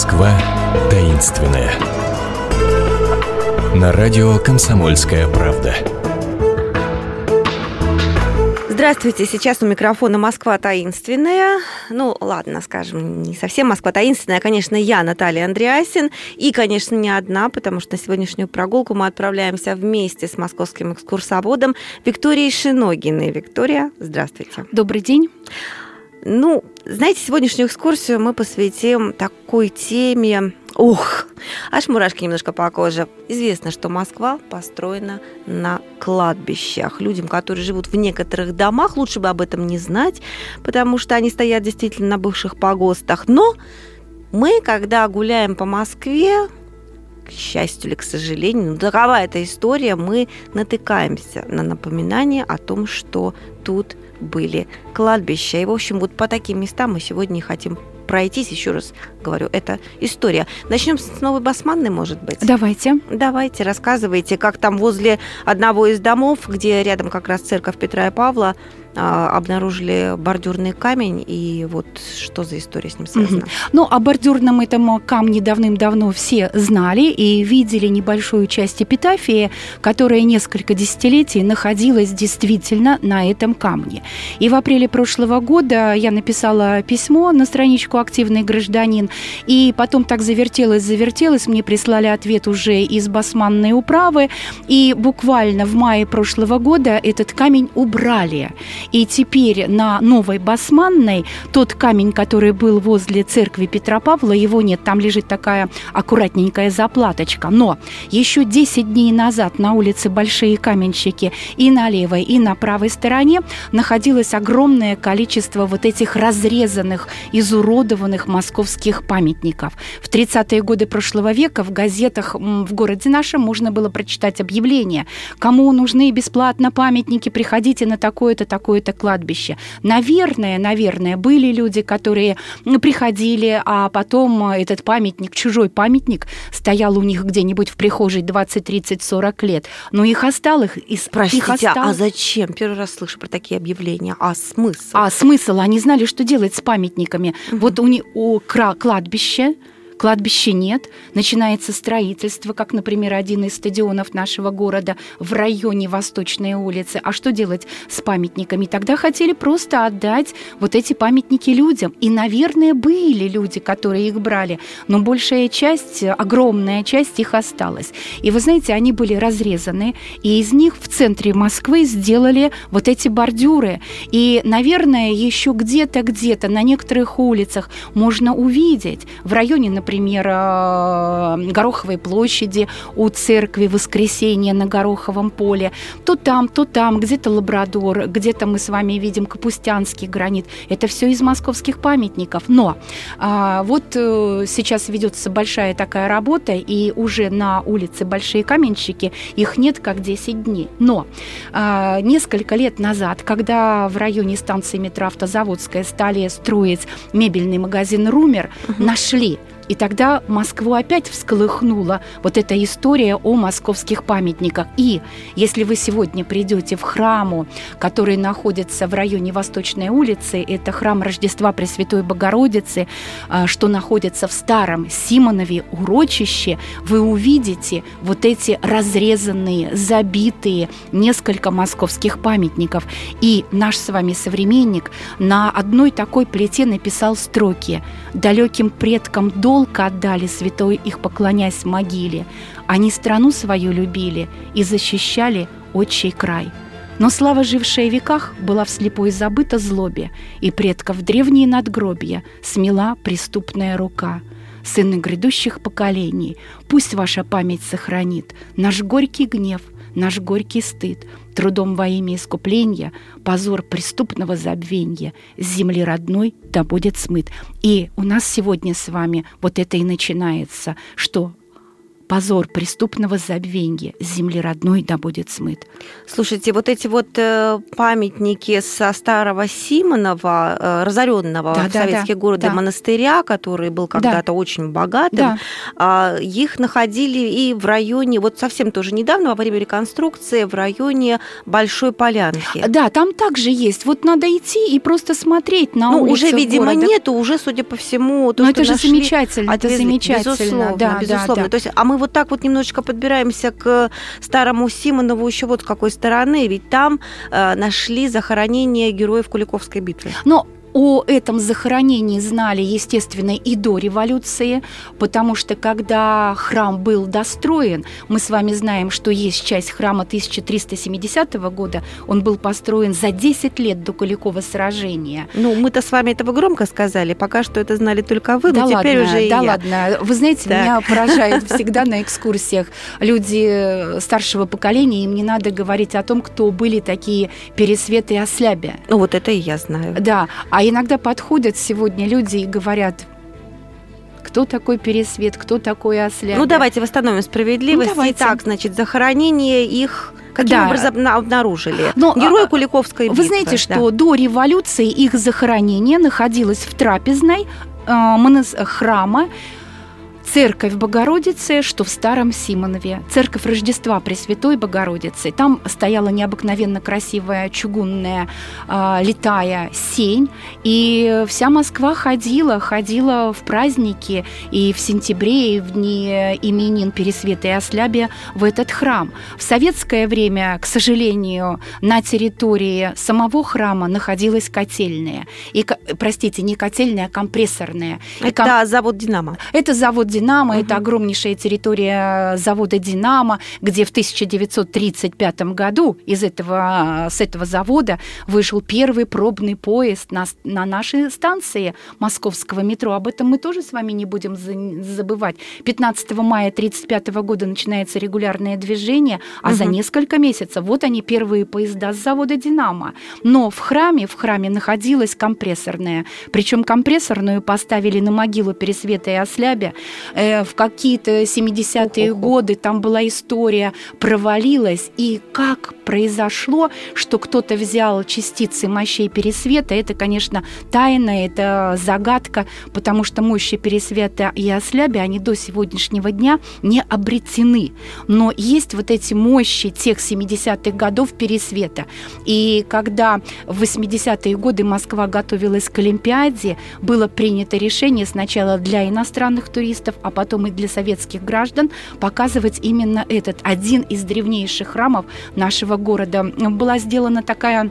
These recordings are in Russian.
Москва таинственная. На радио «Комсомольская правда». Здравствуйте, сейчас у микрофона Москва таинственная. Ну, ладно, скажем, не совсем Москва таинственная, а, конечно, я, Наталья Андреасин. И, конечно, не одна, потому что на сегодняшнюю прогулку мы отправляемся вместе с московским экскурсоводом Викторией Шиногиной. Виктория, здравствуйте. Добрый день. Ну, знаете, сегодняшнюю экскурсию мы посвятим такой теме. Ух, аж мурашки немножко по коже. Известно, что Москва построена на кладбищах. Людям, которые живут в некоторых домах, лучше бы об этом не знать, потому что они стоят действительно на бывших погостах. Но мы, когда гуляем по Москве, к счастью или к сожалению, ну, такова эта история, мы натыкаемся на напоминание о том, что тут были кладбища. И, в общем, вот по таким местам мы сегодня хотим пройтись, еще раз говорю, это история. Начнем с Новой Басманной, может быть? Давайте. Давайте, рассказывайте, как там возле одного из домов, где рядом как раз церковь Петра и Павла, а, обнаружили бордюрный камень, и вот что за история с ним связана? Угу. Ну, о бордюрном этом камне давным-давно все знали и видели небольшую часть эпитафии, которая несколько десятилетий находилась действительно на этом камне. И в апреле прошлого года я написала письмо на страничку «Активный гражданин», и потом так завертелось, завертелось, мне прислали ответ уже из басманной управы, и буквально в мае прошлого года этот камень убрали. И теперь на Новой Басманной тот камень, который был возле церкви Петра Павла, его нет, там лежит такая аккуратненькая заплаточка. Но еще 10 дней назад на улице Большие Каменщики и на левой, и на правой стороне находилось огромное количество вот этих разрезанных, изуродованных московских памятников. В 30-е годы прошлого века в газетах в городе нашем можно было прочитать объявление, кому нужны бесплатно памятники, приходите на такое-то, такое какое-то кладбище. Наверное, наверное, были люди, которые приходили, а потом этот памятник, чужой памятник, стоял у них где-нибудь в прихожей 20, 30, 40 лет. Но их осталось. Из, Простите, их осталось... а зачем? Первый раз слышу про такие объявления. А смысл? А смысл? Они знали, что делать с памятниками. Угу. Вот у, них у кладбища кладбища нет, начинается строительство, как, например, один из стадионов нашего города в районе Восточной улицы. А что делать с памятниками? Тогда хотели просто отдать вот эти памятники людям. И, наверное, были люди, которые их брали, но большая часть, огромная часть их осталась. И вы знаете, они были разрезаны, и из них в центре Москвы сделали вот эти бордюры. И, наверное, еще где-то, где-то на некоторых улицах можно увидеть в районе, например, например, э, Гороховой площади, у церкви Воскресения на Гороховом поле. То там, то там, где-то Лабрадор, где-то мы с вами видим Капустянский гранит. Это все из московских памятников. Но а, вот э, сейчас ведется большая такая работа, и уже на улице Большие Каменщики их нет как 10 дней. Но а, несколько лет назад, когда в районе станции метро Автозаводская стали строить мебельный магазин «Румер», угу. нашли и тогда Москву опять всколыхнула вот эта история о московских памятниках. И если вы сегодня придете в храму, который находится в районе Восточной улицы, это храм Рождества Пресвятой Богородицы, а, что находится в старом Симонове урочище, вы увидите вот эти разрезанные, забитые несколько московских памятников. И наш с вами современник на одной такой плите написал строки «Далеким предкам долг долг отдали святой их поклонясь могиле. Они страну свою любили и защищали отчий край. Но слава, жившая в веках, была вслепой забыта злобе, и предков древние надгробья смела преступная рука. Сыны грядущих поколений, пусть ваша память сохранит наш горький гнев, наш горький стыд, трудом во имя искупления, позор преступного забвения, с земли родной да будет смыт. И у нас сегодня с вами вот это и начинается, что позор преступного забвенья, с земли родной да будет смыт. Слушайте, вот эти вот э, памятники со старого Симонова, э, разоренного Да, в да, советские да, годы да. монастыря, который был когда-то очень богатым, Да. а, их находили и в районе, вот совсем тоже недавно, во время реконструкции, в районе Большой Полянки. Да, там также есть. Вот надо идти и просто смотреть на Ну, улицах уже, видимо, города. нету, уже, судя по всему, то, Но это же замечательно, это отвезли. замечательно. Безусловно, да, безусловно. Да, да. То есть, а мы вот так вот немножечко подбираемся к старому Симонову еще вот с какой стороны, ведь там э, нашли захоронение героев Куликовской битвы. Но о этом захоронении знали, естественно, и до революции, потому что когда храм был достроен, мы с вами знаем, что есть часть храма 1370 года, он был построен за 10 лет до Куликова сражения. Ну, мы-то с вами этого громко сказали, пока что это знали только вы, да но ладно, теперь уже и да я. ладно. Вы знаете, Так. меня поражает всегда на экскурсиях люди старшего поколения, им не надо говорить о том, кто были такие пересветы и ослябя. Ну, вот это и я знаю. Да, а иногда подходят сегодня люди и говорят, кто такой Пересвет, кто такой Ослябя. Ну, давайте восстановим справедливость. Ну, давайте. Итак, значит, захоронение их каким Да. образом на- обнаружили? Но, Герои а, Куликовской битвы. Вы знаете, да. что до революции их захоронение находилось в трапезной э, храма Церковь Богородицы, что в Старом Симонове, Церковь Рождества Пресвятой Богородицы. Там стояла необыкновенно красивая чугунная э, летая сень, и вся Москва ходила, ходила в праздники и в сентябре, и в дни именин Пересвета и Ослябия в этот храм. В советское время, к сожалению, на территории самого храма находилась котельная. И, простите, не котельная, а компрессорная. И ком- Это завод «Динамо». это завод «Динамо», Мгм. это огромнейшая территория завода «Динамо», где в 1935 году из этого, с этого завода вышел первый пробный поезд на, на нашей станции московского метро. Об этом мы тоже с вами не будем за- забывать. 15 мая 1935 года начинается регулярное движение, а за Мгм. несколько месяцев вот они первые поезда с завода «Динамо». Но в храме, в храме находилась компрессорная. Причем компрессорную поставили на могилу Пересвета и Ослябя. Э, в какие-то 70-е Ох-ох-ох. годы там была история, провалилась. И как произошло, что кто-то взял частицы мощей Пересвета, это, конечно, тайна, это загадка, потому что мощи Пересвета и Ослябя, они до сегодняшнего дня не обретены. Но есть вот эти мощи тех 70-х годов Пересвета. И когда в 80-е годы Москва готовилась к Олимпиаде, было принято решение сначала для иностранных туристов, а потом и для советских граждан показывать именно этот один из древнейших храмов нашего города. Была сделана такая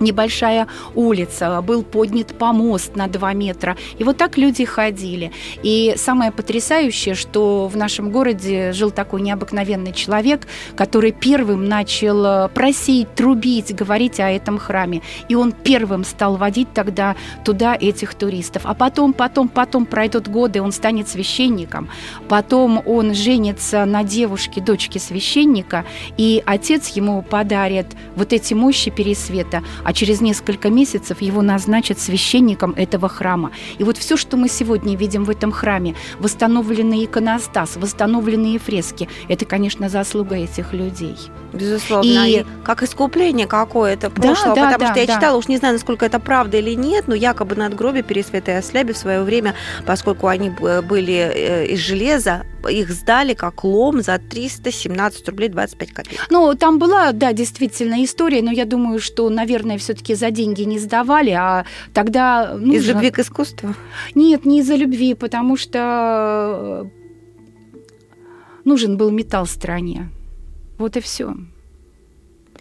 небольшая улица, был поднят помост на 2 метра. И вот так люди ходили. И самое потрясающее, что в нашем городе жил такой необыкновенный человек, который первым начал э, просить, трубить, говорить о этом храме. И он первым стал водить тогда туда этих туристов. А потом, потом, потом пройдут годы, он станет священником. Потом он женится на девушке, дочке священника, и отец ему подарит вот эти мощи Пересвета, а через несколько месяцев его назначат священником этого храма. И вот все, что мы сегодня видим в этом храме, восстановленный иконостас, восстановленные фрески, это, конечно, заслуга этих людей. Безусловно. И- И как искупление какое-то прошлого. да, потому да, что я да. читала, уж не знаю, насколько это правда или нет, но якобы надгробие Пересвета и Осляби в свое время, поскольку они б- были э, из железа, их сдали как лом за 317 рублей 25 копеек. Ну, там была, да, действительно история, но я думаю, что, наверное, все-таки за деньги не сдавали, а тогда... Из нужно- любви к искусству. Нет, не из-за любви, потому что э, нужен был металл стране. Вот и все.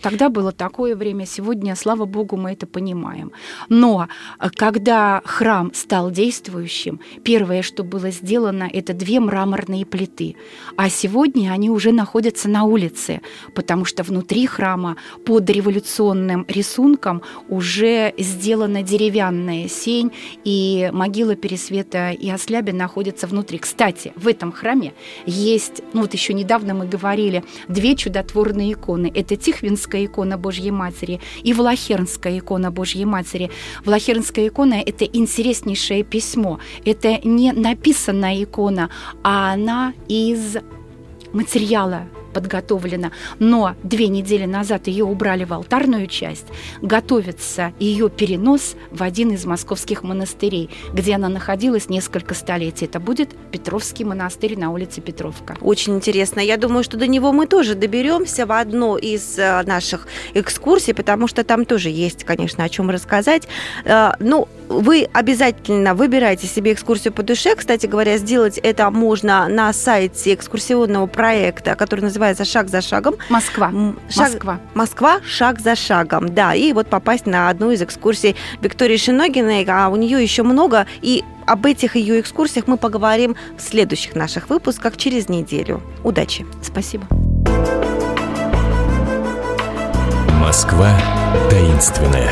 Тогда было такое время, сегодня, слава богу, мы это понимаем. Но э, когда храм стал действующим, первое, что было сделано, это две мраморные плиты. А сегодня они уже находятся на улице, потому что внутри храма под революционным рисунком уже сделана деревянная сень, и могила Пересвета и Ослябя находятся внутри. Кстати, в этом храме есть, ну вот еще недавно мы говорили, две чудотворные иконы. Это Тихвинская икона Божьей Матери и Влахернская икона Божьей Матери. Влахернская икона – это интереснейшее письмо. Это не написанная икона, а она из материала подготовлена, но две недели назад ее убрали в алтарную часть, готовится ее перенос в один из московских монастырей, где она находилась несколько столетий. Это будет Петровский монастырь на улице Петровка. Очень интересно. Я думаю, что до него мы тоже доберемся в одно из э, наших экскурсий, потому что там тоже есть, конечно, о чем рассказать. Э, ну, вы обязательно выбирайте себе экскурсию по душе. Кстати говоря, сделать это можно на сайте экскурсионного проекта, который называется «Шаг за шагом». Москва. Шаг... Москва. Москва «Шаг за шагом», да. И вот попасть на одну из экскурсий Виктории Шиногиной, а у нее еще много. И об этих ее экскурсиях мы поговорим в следующих наших выпусках через неделю. Удачи. Спасибо. Москва таинственная.